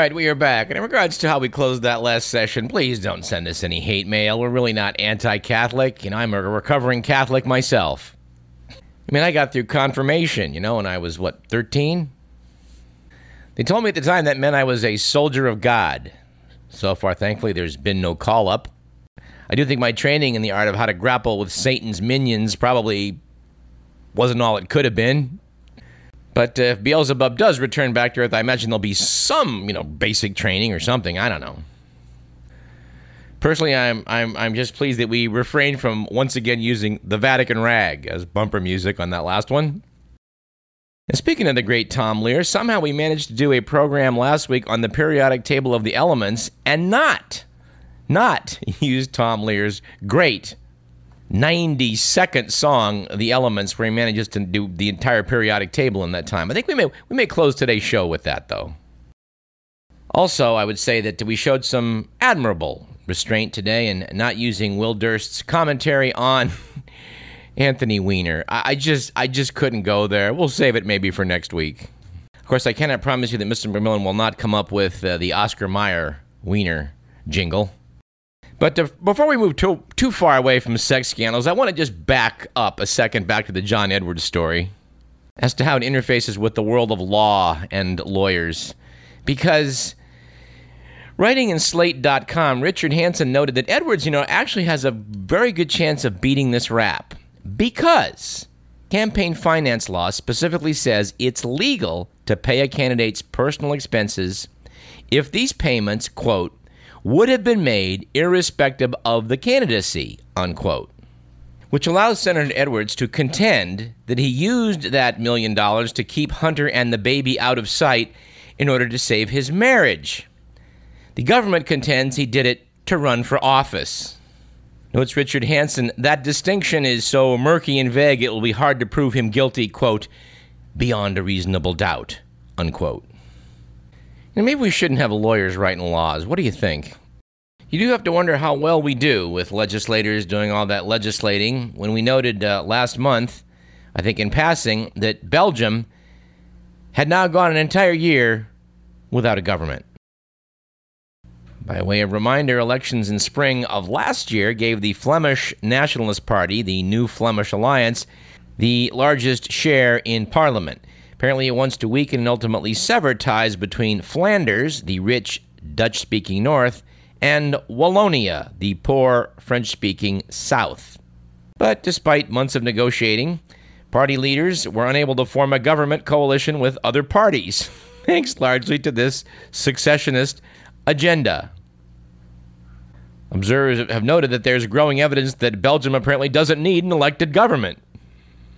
Right, we are back. And in regards to how we closed that last session, please don't send us any hate mail. We're really not anti Catholic. Know, I'm a recovering Catholic myself. I mean, I got through confirmation, you know, when I was, what, 13? They told me at the time that meant I was a soldier of God. So far, thankfully, there's been no call up. I do think my training in the art of how to grapple with Satan's minions probably wasn't all it could have been. But if Beelzebub does return back to Earth, I imagine there'll be some, you know, basic training or something. I don't know. Personally, I'm I'm I'm just pleased that we refrained from once again using the Vatican rag as bumper music on that last one. And speaking of the great Tom Lehrer, somehow we managed to do a program last week on the periodic table of the elements and not not use Tom Lehrer's great 90 second song, The Elements, where he manages to do the entire periodic table in that time. I think we may, we may close today's show with that, though. Also, I would say that we showed some admirable restraint today in not using Will Durst's commentary on Anthony Weiner. I, I just I just couldn't go there. We'll save it maybe for next week. Of course, I cannot promise you that Mr. McMillan will not come up with uh, the Oscar Mayer Weiner jingle. But to, before we move too too far away from sex scandals, I want to just back up a second back to the John Edwards story as to how it interfaces with the world of law and lawyers. Because writing in slate.com, Richard Hansen noted that Edwards, you know, actually has a very good chance of beating this rap because campaign finance law specifically says it's legal to pay a candidate's personal expenses if these payments, quote, would have been made irrespective of the candidacy, unquote. Which allows Senator Edwards to contend that he used that million dollars to keep Hunter and the baby out of sight in order to save his marriage. The government contends he did it to run for office. Notes Richard Hansen, that distinction is so murky and vague it will be hard to prove him guilty, quote, beyond a reasonable doubt, unquote. And maybe we shouldn't have lawyers writing laws. What do you think? You do have to wonder how well we do with legislators doing all that legislating when we noted uh, last month, I think in passing, that Belgium had now gone an entire year without a government. By way of reminder, elections in spring of last year gave the Flemish Nationalist Party, the New Flemish Alliance, the largest share in parliament. Apparently, it wants to weaken and ultimately sever ties between Flanders, the rich Dutch speaking north, and Wallonia, the poor French speaking south. But despite months of negotiating, party leaders were unable to form a government coalition with other parties, thanks largely to this successionist agenda. Observers have noted that there's growing evidence that Belgium apparently doesn't need an elected government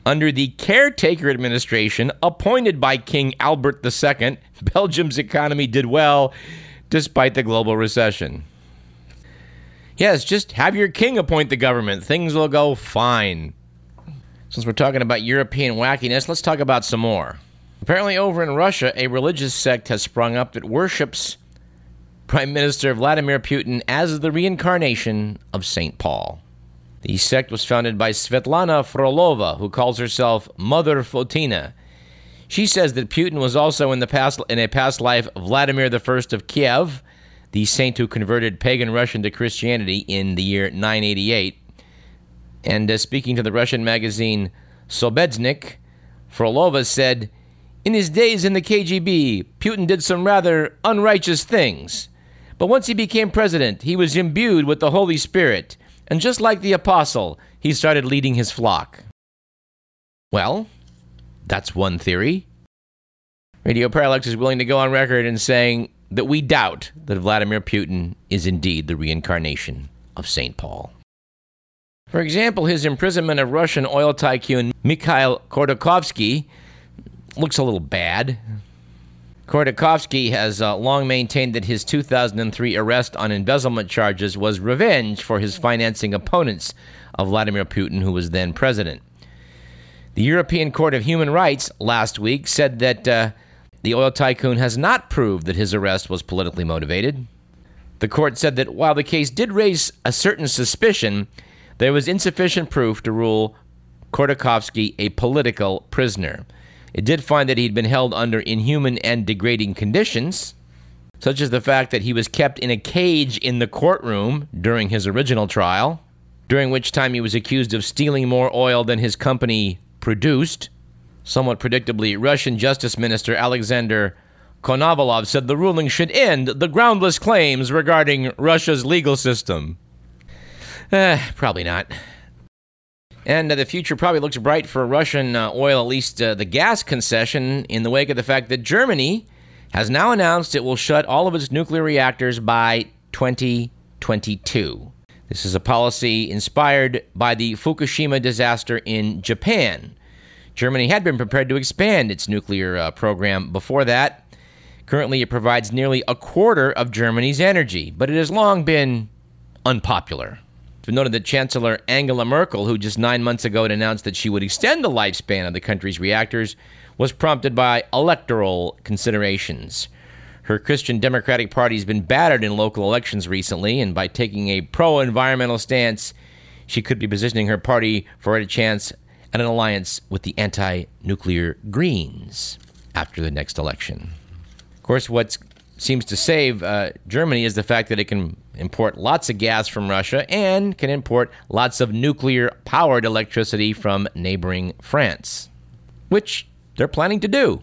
under the caretaker administration appointed by King Albert II, Belgium's economy did well despite the global recession. Yes, just have your king appoint the government. Things will go fine. Since we're talking about European wackiness, let's talk about some more. Apparently, over in Russia, a religious sect has sprung up that worships Prime Minister Vladimir Putin as the reincarnation of St. Paul. The sect was founded by Svetlana Frolova, who calls herself Mother Fotina. She says that Putin was also in the past in a past life Vladimir I of Kiev, the saint who converted pagan Russian to Christianity in the year 988. And uh, speaking to the Russian magazine Sobesednik, Frolova said, In his days in the KGB, Putin did some rather unrighteous things. But once he became president, he was imbued with the Holy Spirit and just like the apostle, he started leading his flock. Well, that's one theory. Radio Parallax is willing to go on record in saying that we doubt that Vladimir Putin is indeed the reincarnation of St. Paul. For example, his imprisonment of Russian oil tycoon Mikhail Khodorkovsky looks a little bad. Khodorkovsky has uh, long maintained that his 2003 arrest on embezzlement charges was revenge for his financing opponents of Vladimir Putin, who was then president. The European Court of Human Rights last week said that uh, the oil tycoon has not proved that his arrest was politically motivated. The court said that while the case did raise a certain suspicion, there was insufficient proof to rule Khodorkovsky a political prisoner. It did find that he'd been held under inhuman and degrading conditions. such as the fact that he was kept in a cage in the courtroom during his original trial, during which time he was accused of stealing more oil than his company produced. Somewhat predictably, Russian Justice Minister Alexander Konovalov said the ruling should end the groundless claims regarding Russia's legal system. Eh, probably not. And uh, the future probably looks bright for Russian uh, oil, at least uh, the gas concession, in the wake of the fact that Germany has now announced it will shut all of its nuclear reactors by 2022. This is a policy inspired by the Fukushima disaster in Japan. Germany had been prepared to expand its nuclear uh, program before that. Currently, it provides nearly a quarter of Germany's energy, but it has long been unpopular. Noted that Chancellor Angela Merkel, who just nine months ago had announced that she would extend the lifespan of the country's reactors, was prompted by electoral considerations. Her Christian Democratic Party has been battered in local elections recently, and by taking a pro environmental stance, she could be positioning her party for a chance at an alliance with the anti nuclear Greens after the next election. Of course, what seems to save uh, Germany is the fact that it can import lots of gas from Russia and can import lots of nuclear powered electricity from neighboring France, which they're planning to do.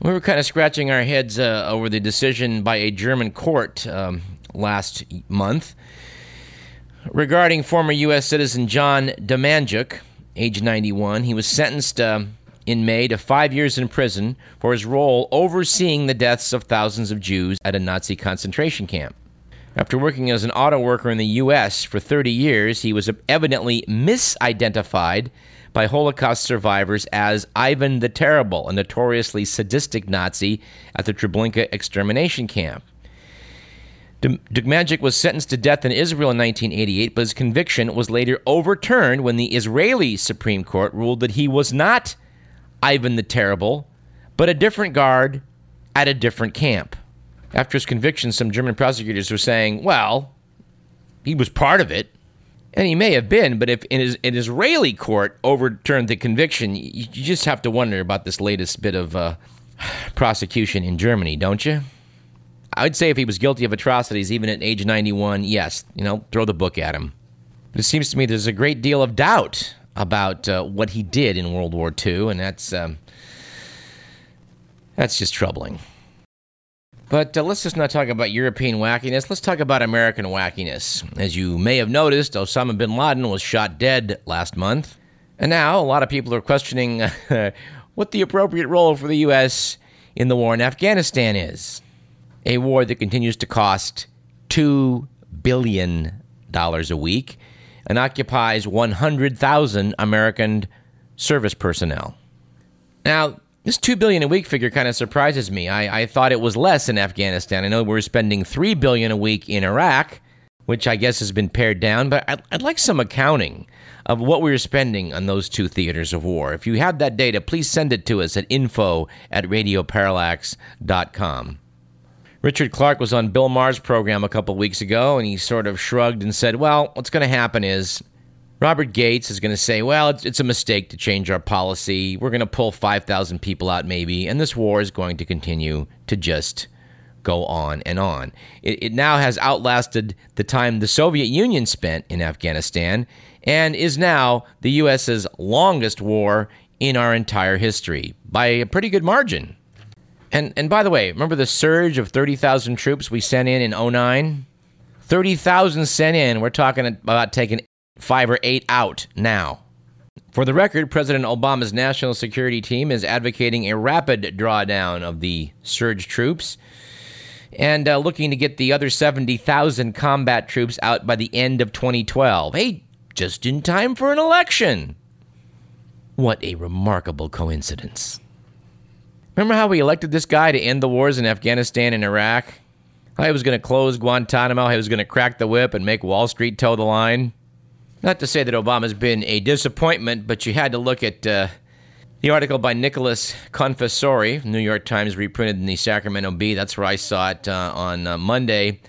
We were kind of scratching our heads uh, over the decision by a German court um, last month regarding former U.S. citizen John Demjanjuk, age 91. He was sentenced uh, in May to five years in prison for his role overseeing the deaths of thousands of Jews at a Nazi concentration camp. After working as an auto worker in the U.S. for 30 years, he was evidently misidentified by Holocaust survivors as Ivan the Terrible, a notoriously sadistic Nazi at the Treblinka extermination camp. Demjanjuk was sentenced to death in Israel in 1988, but his conviction was later overturned when the Israeli Supreme Court ruled that he was not Ivan the Terrible, but a different guard at a different camp. After his conviction, some German prosecutors were saying, well, he was part of it. And he may have been, but if an, Israeli court overturned the conviction, you, just have to wonder about this latest bit of uh, prosecution in Germany, don't you? I would say if he was guilty of atrocities, even at age 91, yes, you know, throw the book at him. But it seems to me there's a great deal of doubt about uh, what he did in World War II, and that's um, that's just troubling. But uh, let's just not talk about European wackiness. Let's talk about American wackiness. As you may have noticed, Osama bin Laden was shot dead last month. And now a lot of people are questioning what the appropriate role for the U.S. in the war in Afghanistan is. A war that continues to cost $2 billion a week and occupies 100,000 American service personnel. Now, this two billion a week figure kind of surprises me. I, I thought it was less in Afghanistan. I know we're spending three billion a week in Iraq, which I guess has been pared down, but I'd, I'd like some accounting of what we were spending on those two theaters of war. If you have that data, please send it to us at info at radioparallax.com. Richard Clarke was on Bill Maher's program a couple weeks ago, and he sort of shrugged and said, Well, what's going to happen is Robert Gates is going to say, well, it's, it's, a mistake to change our policy. We're going to pull 5,000 people out, maybe, and this war is going to continue to just go on and on. It, it now has outlasted the time the Soviet Union spent in Afghanistan and is now the U.S.'s longest war in our entire history by a pretty good margin. And, and by the way, remember the surge of 30,000 troops we sent in in 09? 30,000 sent in. We're talking about taking five or eight out now. For the record, President Obama's national security team is advocating a rapid drawdown of the surge troops and uh, looking to get the other 70,000 combat troops out by the end of 2012. Hey, just in time for an election. What a remarkable coincidence. Remember how we elected this guy to end the wars in Afghanistan and Iraq? How he was going to close Guantanamo, he was going to crack the whip and make Wall Street toe the line? Not to say that Obama's been a disappointment, but you had to look at uh, the article by Nicholas Confessore, New York Times, reprinted in the Sacramento Bee. That's where I saw it uh, on uh, Monday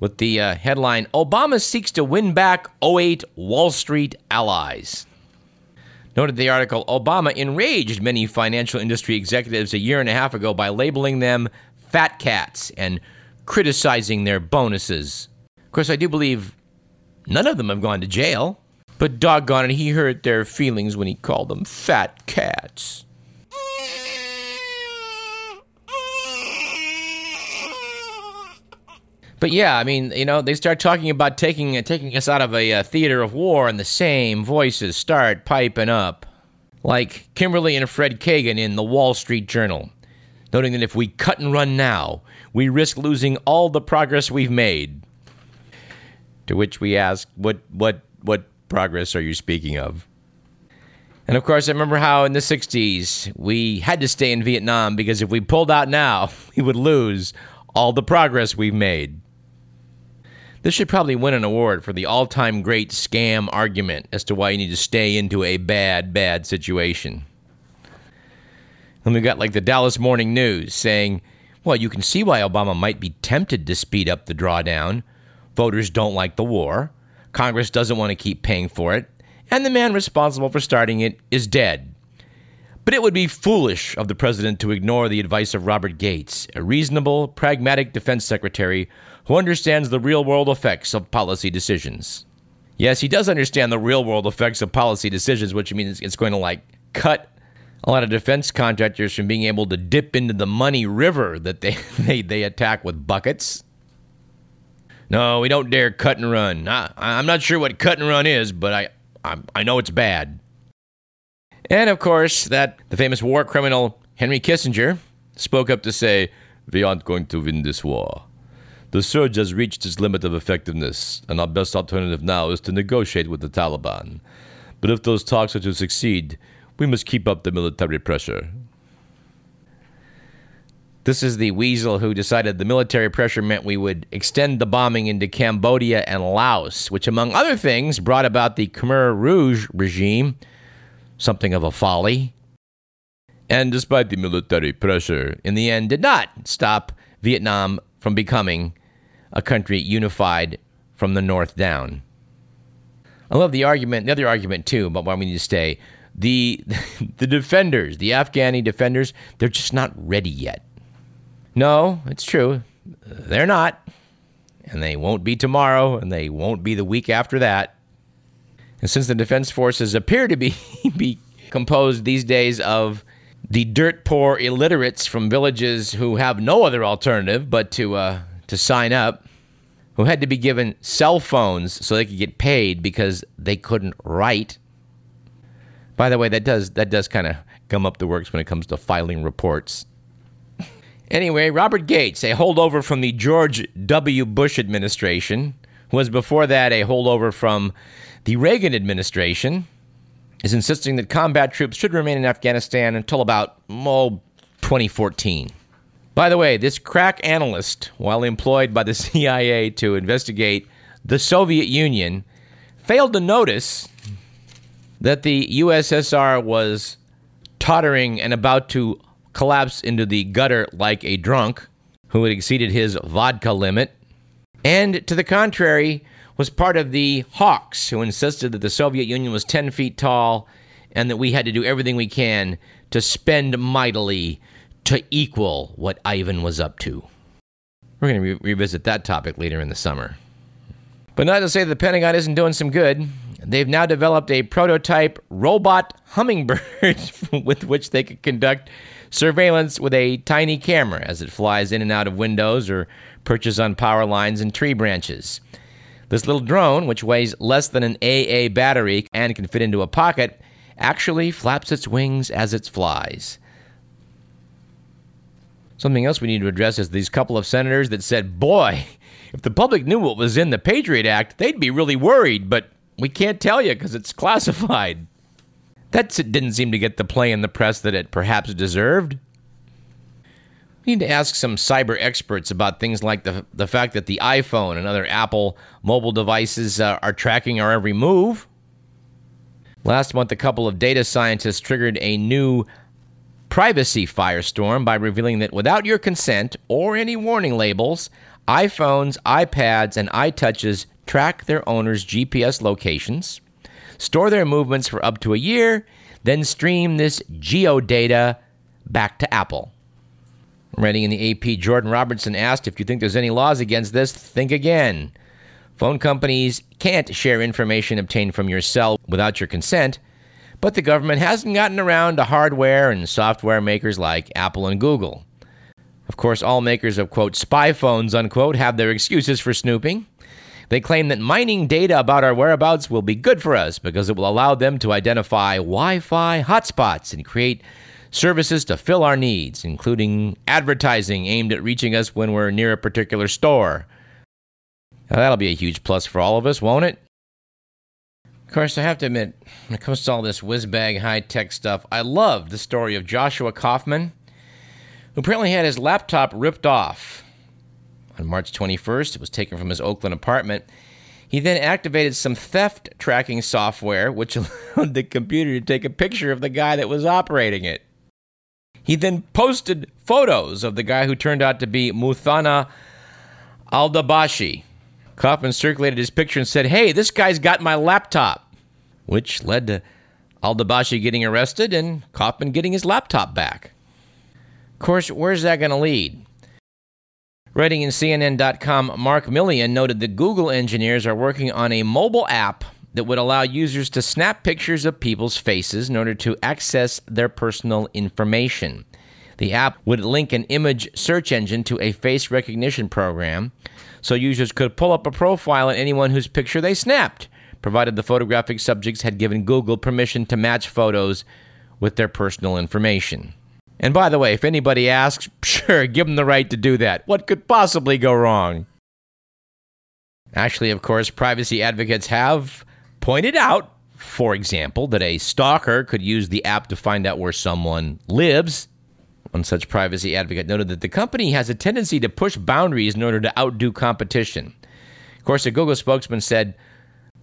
with the uh, headline Obama seeks to win back 08 Wall Street allies. Noted the article Obama enraged many financial industry executives a year and a half ago by labeling them fat cats and criticizing their bonuses. Of course, I do believe none of them have gone to jail, but doggone it, he hurt their feelings when he called them fat cats. But yeah, I mean, you know, they start talking about taking uh, taking us out of a uh, theater of war, and the same voices start piping up, like Kimberly and Fred Kagan in the Wall Street Journal, noting that if we cut and run now, we risk losing all the progress we've made. To which we ask, what what what progress are you speaking of? And of course, I remember how in the 60s we had to stay in Vietnam because if we pulled out now, we would lose all the progress we've made. This should probably win an award for the all time great scam argument as to why you need to stay into a bad, bad situation. And we got like the Dallas Morning News saying, well, you can see why Obama might be tempted to speed up the drawdown. Voters don't like the war. Congress doesn't want to keep paying for it. And the man responsible for starting it is dead. But it would be foolish of the president to ignore the advice of Robert Gates, a reasonable, pragmatic defense secretary who understands the real world effects of policy decisions. Yes, he does understand the real world effects of policy decisions, which means it's going to like cut a lot of defense contractors from being able to dip into the money river that they, they, they attack with buckets. No, we don't dare cut and run. I, I'm not sure what cut and run is, but I, I, I know it's bad. And of course, that the famous war criminal Henry Kissinger spoke up to say, "We aren't going to win this war. The surge has reached its limit of effectiveness, and our best alternative now is to negotiate with the Taliban. But if those talks are to succeed, we must keep up the military pressure. This is the weasel who decided the military pressure meant we would extend the bombing into Cambodia and Laos, which, among other things, brought about the Khmer Rouge regime, something of a folly. And despite the military pressure, in the end, did not stop Vietnam from becoming a country unified from the north down. I love the argument, the other argument too, about why we need to stay. The the defenders, the Afghani defenders, they're just not ready yet. No, it's true. They're not. And they won't be tomorrow, and they won't be the week after that. And since the defense forces appear to be, be composed these days of the dirt poor illiterates from villages who have no other alternative but to uh, to sign up, who had to be given cell phones so they could get paid because they couldn't write. By the way, that does that does kind of gum up the works when it comes to filing reports. Anyway, Robert Gates, a holdover from the George W. Bush administration, was before that a holdover from the Reagan administration, is insisting that combat troops should remain in Afghanistan until about oh, 2014. By the way, this crack analyst, while employed by the CIA to investigate the Soviet Union, failed to notice that the USSR was tottering and about to collapse into the gutter like a drunk who had exceeded his vodka limit, and to the contrary, was part of the hawks who insisted that the Soviet Union was 10 feet tall and that we had to do everything we can to spend mightily to equal what Ivan was up to. We're going to re- revisit that topic later in the summer. But not to say the Pentagon isn't doing some good. They've now developed a prototype robot hummingbird with which they could conduct surveillance with a tiny camera as it flies in and out of windows or perches on power lines and tree branches. This little drone, which weighs less than an AA battery and can fit into a pocket, actually flaps its wings as it flies. Something else we need to address is these couple of senators that said, boy, if the public knew what was in the Patriot Act, they'd be really worried, but we can't tell you because it's classified. That didn't seem to get the play in the press that it perhaps deserved. Need to ask some cyber experts about things like the, the fact that the iPhone and other Apple mobile devices uh, are tracking our every move. Last month, a couple of data scientists triggered a new privacy firestorm by revealing that without your consent or any warning labels, iPhones, iPads, and iTouches track their owners' GPS locations, store their movements for up to a year, then stream this geo data back to Apple. Writing in the AP, Jordan Robertson asked if you think there's any laws against this, think again. Phone companies can't share information obtained from your cell without your consent, but the government hasn't gotten around to hardware and software makers like Apple and Google. Of course, all makers of, quote, spy phones, unquote, have their excuses for snooping. They claim that mining data about our whereabouts will be good for us because it will allow them to identify Wi Fi hotspots and create services to fill our needs, including advertising aimed at reaching us when we're near a particular store. Now, that'll be a huge plus for all of us, won't it? Of course, I have to admit, when it comes to all this whiz bag high tech stuff, I love the story of Joshua Kaufman, who apparently had his laptop ripped off. On March 21st, it was taken from his Oakland apartment. He then activated some theft tracking software, which allowed the computer to take a picture of the guy that was operating it. He then posted photos of the guy who turned out to be Muthana Aldabashi. Kaufman circulated his picture and said, Hey, this guy's got my laptop, which led to Aldabashi getting arrested and Kaufman getting his laptop back. Of course, where's that going to lead? Writing in CNN.com, Mark Milian noted that Google engineers are working on a mobile app that would allow users to snap pictures of people's faces in order to access their personal information. The app would link an image search engine to a face recognition program so users could pull up a profile on anyone whose picture they snapped, provided the photographic subjects had given Google permission to match photos with their personal information. And by the way, if anybody asks, sure, give them the right to do that. What could possibly go wrong? Actually, of course, privacy advocates have pointed out, for example, that a stalker could use the app to find out where someone lives. One such privacy advocate noted that the company has a tendency to push boundaries in order to outdo competition. Of course, a Google spokesman said,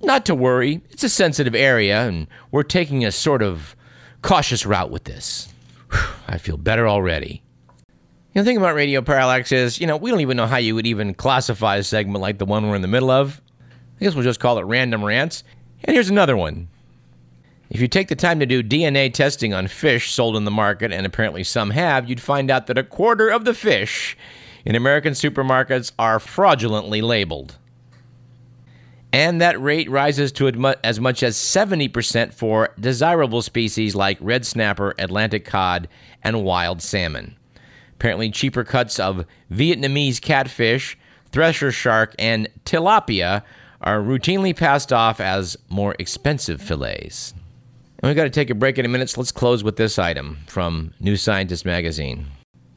Not to worry, it's a sensitive area, and we're taking a sort of cautious route with this. I feel better already. You know, the thing about Radio Parallax is, you know, we don't even know how you would even classify a segment like the one we're in the middle of. I guess we'll just call it Random Rants. And here's another one. If you take the time to do DNA testing on fish sold in the market, and apparently some have, you'd find out that a quarter of the fish in American supermarkets are fraudulently labeled. And that rate rises to as much as 70% for desirable species like red snapper, Atlantic cod, and wild salmon. Apparently, cheaper cuts of Vietnamese catfish, thresher shark, and tilapia are routinely passed off as more expensive fillets. And we've got to take a break in a minute, so let's close with this item from New Scientist magazine,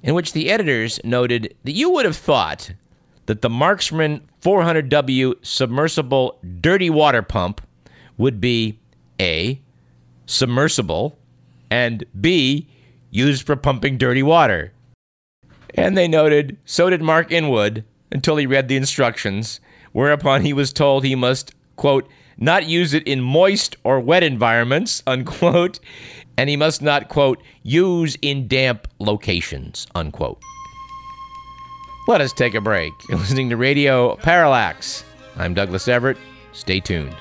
in which the editors noted that you would have thought that the Marksman 400W submersible dirty water pump would be A, submersible, and B, used for pumping dirty water. And they noted so did Mark Inwood until he read the instructions, whereupon he was told he must, quote, not use it in moist or wet environments, unquote, and he must not, quote, use in damp locations, unquote. Let us take a break. You're listening to Radio Parallax. I'm Douglas Everett. Stay tuned.